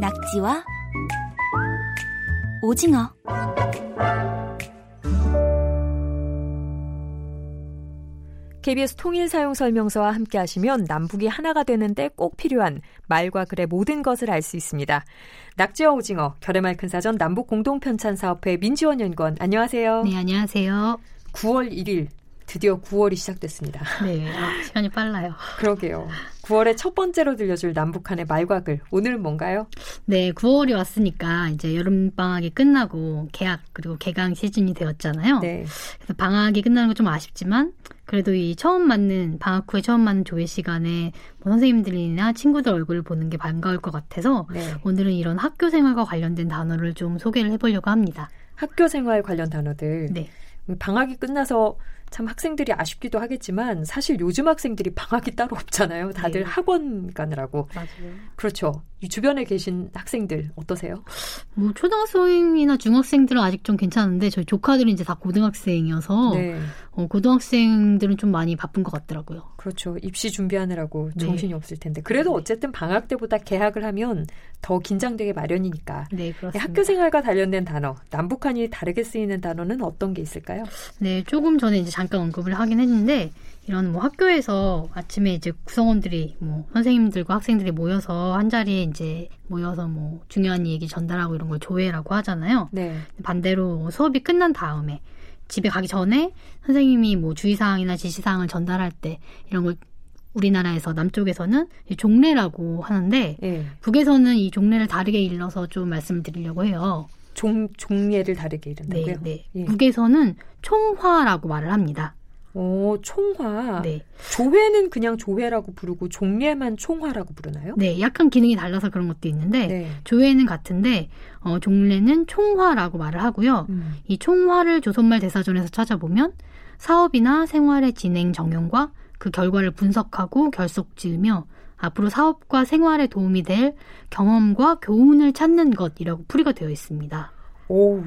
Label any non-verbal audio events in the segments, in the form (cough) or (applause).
낙지와 오징어 KBS 통일 사용 설명서와 함께 하시면 남북이 하나가 되는데 꼭 필요한 말과 글의 모든 것을 알 수 있습니다. 낙지와 오징어, 결의말 큰 사전 남북 공동 편찬 사업회 민지원 연구원 안녕하세요. 네, 안녕하세요. 9월 1일 드디어 9월이 시작됐습니다. (laughs) 네, 아, 시간이 빨라요. 그러게요. 9월에 첫 번째로 들려줄 남북한의 말과 글. 오늘은 뭔가요? 네, 9월이 왔으니까 이제 여름 방학이 끝나고 개학 그리고 개강 시즌이 되었잖아요. 네. 그래서 방학이 끝나는 건 좀 아쉽지만 그래도 이 처음 맞는 방학 후에 처음 맞는 조회 시간에 뭐 선생님들이나 친구들 얼굴을 보는 게 반가울 것 같아서 네. 오늘은 이런 학교 생활과 관련된 단어를 좀 소개를 해보려고 합니다. 학교 생활 관련 단어들. 네. 방학이 끝나서 참 학생들이 아쉽기도 하겠지만 사실 요즘 학생들이 방학이 따로 없잖아요. 다들 네. 학원 가느라고. 맞아요. 그렇죠. 이 주변에 계신 학생들 어떠세요? 뭐 초등학생이나 중학생들은 아직 좀 괜찮은데 저희 조카들은 이제 다 고등학생이어서 네. 어, 고등학생들은 좀 많이 바쁜 것 같더라고요. 그렇죠. 입시 준비하느라고 네. 정신이 없을 텐데. 그래도 네. 어쨌든 방학 때보다 개학을 하면 더 긴장되게 마련이니까. 네, 그렇습니다. 학교 생활과 관련된 단어, 남북한이 다르게 쓰이는 단어는 어떤 게 있을까요? 네, 조금 전에 이제 잠깐 언급을 하긴 했는데 이런 뭐 학교에서 아침에 이제 구성원들이 뭐 선생님들과 학생들이 모여서 한 자리에 이제 모여서 뭐 중요한 얘기 전달하고 이런 걸 조회라고 하잖아요. 네. 반대로 수업이 끝난 다음에 집에 가기 전에 선생님이 뭐 주의사항이나 지시사항을 전달할 때 이런 걸 우리나라에서 남쪽에서는 종례라고 하는데 네. 북에서는 이 종례를 다르게 일러서 좀 말씀을 드리려고 해요. 종 종례를 다르게 이른다고요? 네, 네. 예. 북에서는 총화라고 말을 합니다. 오, 총화. 네. 조회는 그냥 조회라고 부르고 종례만 총화라고 부르나요? 네, 약간 기능이 달라서 그런 것도 있는데 네. 조회는 같은데 어, 종례는 총화라고 말을 하고요. 음. 이 총화를 조선말 대사전에서 찾아보면 사업이나 생활의 진행 정형과 그 결과를 분석하고 결속 지으며 앞으로 사업과 생활에 도움이 될 경험과 교훈을 찾는 것이라고 풀이가 되어 있습니다. 오,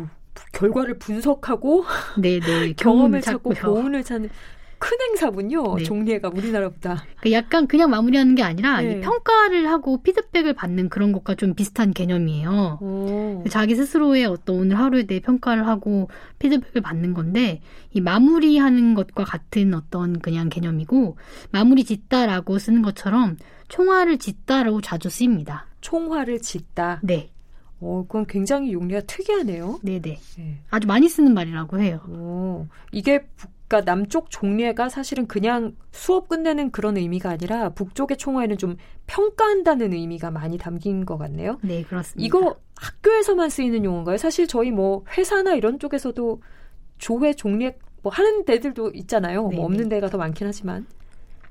결과를 분석하고 네네, (laughs) 네, (laughs) 경험을 찾고 교훈을 찾는 큰 행사군요. 네. 종례가 우리나라보다. 그 약간 그냥 마무리하는 게 아니라 네. 평가를 하고 피드백을 받는 그런 것과 좀 비슷한 개념이에요. 오. 자기 스스로의 어떤 오늘 하루에 대해 평가를 하고 피드백을 받는 건데 이 마무리하는 것과 같은 어떤 그냥 개념이고 마무리 짓다라고 쓰는 것처럼 총화를 짓다라고 자주 쓰입니다. 총화를 짓다. 네. 어, 그건 굉장히 용례가 특이하네요. 네네. 네. 아주 많이 쓰는 말이라고 해요. 오, 이게 북과 남쪽 종례가 사실은 그냥 수업 끝내는 그런 의미가 아니라 북쪽의 총화에는 좀 평가한다는 의미가 많이 담긴 것 같네요. 네, 그렇습니다. 이거 학교에서만 쓰이는 용어인가요? 사실 저희 뭐 회사나 이런 쪽에서도 조회 종례 뭐 하는 데들도 있잖아요. 뭐 없는 데가 더 많긴 하지만.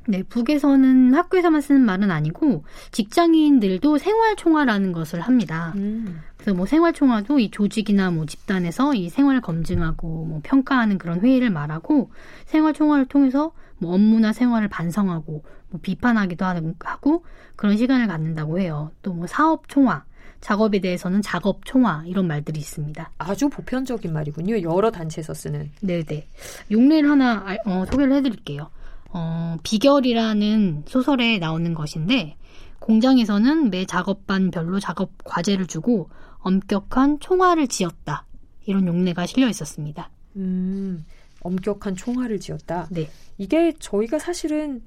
네, 북에서는 학교에서만 쓰는 말은 아니고 직장인들도 생활 총화라는 것을 합니다. 음. 그래서 뭐 생활 총화도 이 조직이나 뭐 집단에서 이 생활 검증하고 뭐 평가하는 그런 회의를 말하고 생활 총화를 통해서 뭐 업무나 생활을 반성하고 뭐 비판하기도 하고 그런 시간을 갖는다고 해요. 또 뭐 사업 총화, 작업에 대해서는 작업 총화 이런 말들이 있습니다. 아주 보편적인 말이군요. 여러 단체에서 쓰는. 네네. 용례를 하나 어, 소개를 해드릴게요. 어, 비결이라는 소설에 나오는 것인데 공장에서는 매 작업반별로 작업 과제를 주고 엄격한 총알을 지었다. 이런 용례가 실려 있었습니다. 음, 엄격한 총알을 지었다. 네. 이게 저희가 사실은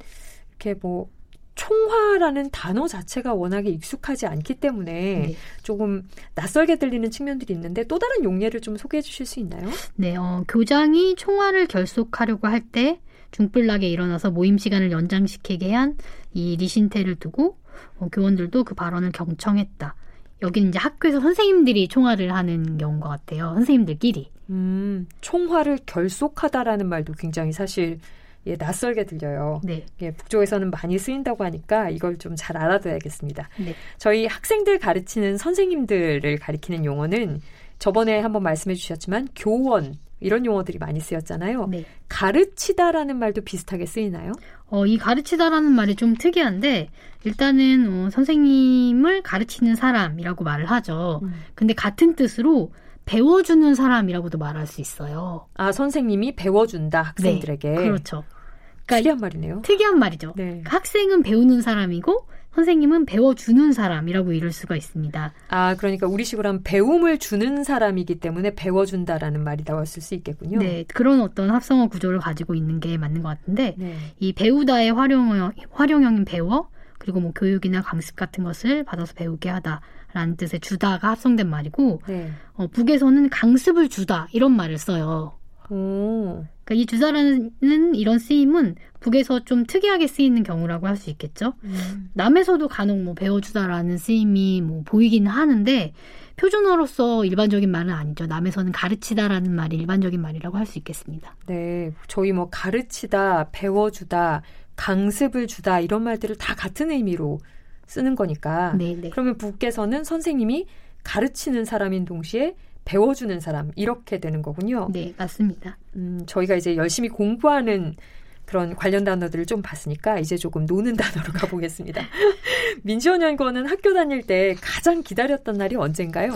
이렇게 뭐 총화라는 단어 자체가 워낙에 익숙하지 않기 때문에 네. 조금 낯설게 들리는 측면들이 있는데 또 다른 용례를 좀 소개해 주실 수 있나요? 네, 어, 교장이 총화를 결속하려고 할 때 중불나게 일어나서 모임 시간을 연장시키게 한 이 리신태를 두고 어, 교원들도 그 발언을 경청했다. 여기는 이제 학교에서 선생님들이 총화를 하는 경우인 것 같아요. 선생님들끼리. 음, 총화를 결속하다라는 말도 굉장히 사실 예, 낯설게 들려요. 네. 예, 북쪽에서는 많이 쓰인다고 하니까 이걸 좀 잘 알아둬야겠습니다. 네. 저희 학생들 가르치는 선생님들을 가리키는 용어는 저번에 한번 말씀해 주셨지만 교원 이런 용어들이 많이 쓰였잖아요. 네. 가르치다라는 말도 비슷하게 쓰이나요? 어, 이 가르치다라는 말이 좀 특이한데 일단은 어, 선생님을 가르치는 사람이라고 말을 하죠. 음. 근데 같은 뜻으로 배워주는 사람이라고도 말할 수 있어요. 아 선생님이 배워준다 학생들에게. 네, 그렇죠. 그러니까 특이한 말이네요. 특이한 말이죠. 네. 학생은 배우는 사람이고 선생님은 배워주는 사람이라고 이룰 수가 있습니다. 아, 그러니까 우리식으로 하면 배움을 주는 사람이기 때문에 배워준다라는 말이 나왔을 수 있겠군요. 네, 그런 어떤 합성어 구조를 가지고 있는 게 맞는 것 같은데, 네. 이 배우다의 활용형, 활용형인 배워, 그리고 뭐 교육이나 강습 같은 것을 받아서 배우게 하다 라는 뜻의 주다가 합성된 말이고, 네. 어, 북에서는 강습을 주다, 이런 말을 써요. 오. 그러니까 이 주다라는 이런 쓰임은 북에서 좀 특이하게 쓰이는 경우라고 할 수 있겠죠. 음. 남에서도 간혹 뭐 배워주다라는 쓰임이 뭐 보이긴 하는데 표준어로서 일반적인 말은 아니죠. 남에서는 가르치다라는 말이 일반적인 말이라고 할 수 있겠습니다. 네. 저희 뭐 가르치다, 배워주다, 강습을 주다 이런 말들을 다 같은 의미로 쓰는 거니까. 네, 네. 그러면 북에서는 선생님이 가르치는 사람인 동시에 배워주는 사람 이렇게 되는 거군요. 네, 맞습니다. 음, 저희가 이제 열심히 공부하는 그런 관련 단어들을 좀 봤으니까 이제 조금 노는 (laughs) 단어로 가보겠습니다. 민지원 연구원은 학교 다닐 때 가장 기다렸던 날이 언젠가요?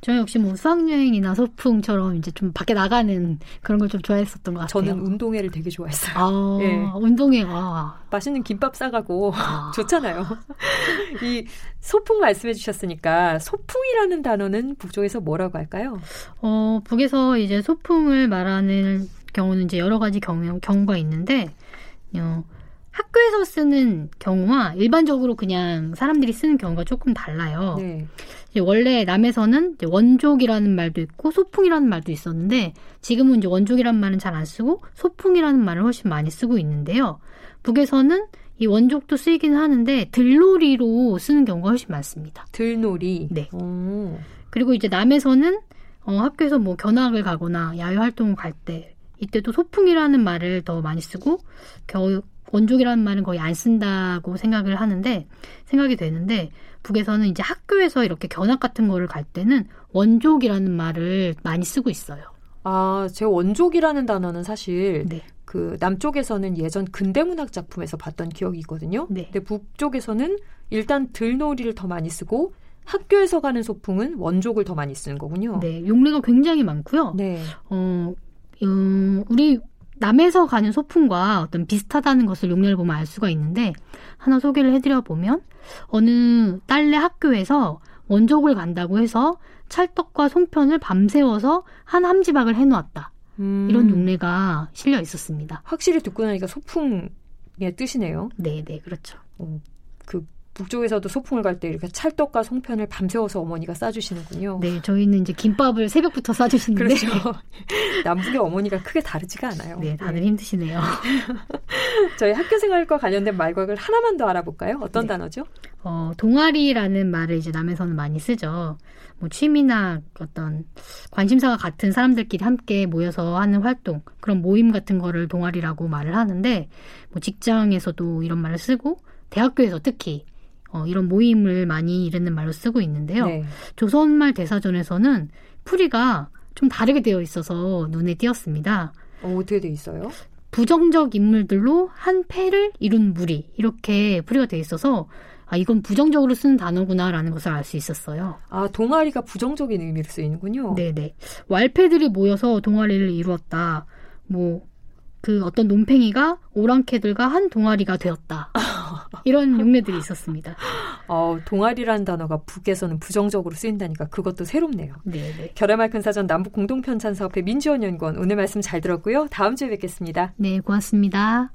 저 역시 뭐 수학여행이나 소풍처럼 이제 좀 밖에 나가는 그런 걸 좀 좋아했었던 것 같아요. 저는 운동회를 되게 좋아했어요. 아, 예. 운동회가 맛있는 김밥 싸가고 아. (laughs) 좋잖아요. 이 소풍 말씀해 주셨으니까 소풍이라는 단어는 북쪽에서 뭐라고 할까요? 어, 북에서 이제 소풍을 말하는 경우는 이제 여러 가지 경우, 경우가 있는데, 어, 학교에서 쓰는 경우와 일반적으로 그냥 사람들이 쓰는 경우가 조금 달라요. 네. 원래 남에서는 원족이라는 말도 있고 소풍이라는 말도 있었는데 지금은 이제 원족이라는 말은 잘 안 쓰고 소풍이라는 말을 훨씬 많이 쓰고 있는데요. 북에서는 이 원족도 쓰이긴 하는데 들놀이로 쓰는 경우가 훨씬 많습니다. 들놀이. 네. 오. 그리고 이제 남에서는 어, 학교에서 뭐 견학을 가거나 야외 활동을 갈 때 이때도 소풍이라는 말을 더 많이 쓰고 겨우 원족이라는 말은 거의 안 쓴다고 생각을 하는데 생각이 되는데 북에서는 이제 학교에서 이렇게 견학 같은 거를 갈 때는 원족이라는 말을 많이 쓰고 있어요. 아, 제 원족이라는 단어는 사실 네. 그 남쪽에서는 예전 근대 문학 작품에서 봤던 기억이 있거든요. 네. 근데 북쪽에서는 일단 들놀이를 더 많이 쓰고 학교에서 가는 소풍은 원족을 더 많이 쓰는 거군요. 네, 용례가 굉장히 많고요. 네. 어, 음, 우리 남에서 가는 소풍과 어떤 비슷하다는 것을 용례를 보면 알 수가 있는데 하나 소개를 해드려 보면 어느 딸네 학교에서 원족을 간다고 해서 찰떡과 송편을 밤새워서 한 함지박을 해놓았다. 음, 이런 용례가 실려 있었습니다. 확실히 듣고 나니까 소풍의 뜻이네요. 네, 네, 그렇죠. 어, 그 북쪽에서도 소풍을 갈 때 이렇게 찰떡과 송편을 밤새워서 어머니가 싸주시는군요. 네, 저희는 이제 김밥을 새벽부터 싸주시는데. 그렇죠. (laughs) 남북의 어머니가 크게 다르지가 않아요. 네, 다들 힘드시네요. (laughs) 저희 학교 생활과 관련된 말곽을 하나만 더 알아볼까요? 어떤 네. 단어죠? 어, 동아리라는 말을 이제 남에서는 많이 쓰죠. 뭐 취미나 어떤 관심사가 같은 사람들끼리 함께 모여서 하는 활동, 그런 모임 같은 거를 동아리라고 말을 하는데, 뭐 직장에서도 이런 말을 쓰고, 대학교에서 특히 어, 이런 모임을 많이 이르는 말로 쓰고 있는데요. 네. 조선말 대사전에서는 풀이가 좀 다르게 되어 있어서 눈에 띄었습니다. 어, 어떻게 돼 있어요? 부정적 인물들로 한 패를 이룬 무리 이렇게 풀이가 돼 있어서 아 이건 부정적으로 쓰는 단어구나라는 것을 알 수 있었어요. 아, 동아리가 부정적인 의미로 쓰이는군요. 네네 왈패들이 모여서 동아리를 이루었다. 뭐 그 어떤 논팽이가 오랑캐들과 한 동아리가 되었다. (laughs) 이런 용례들이 있었습니다. 어, 동아리라는 단어가 북에서는 부정적으로 쓰인다니까 그것도 새롭네요. 네네. 결의말 근사전 남북 공동편찬 사업회 민지원 연구원 오늘 말씀 잘 들었고요. 다음 주에 뵙겠습니다. 네 고맙습니다.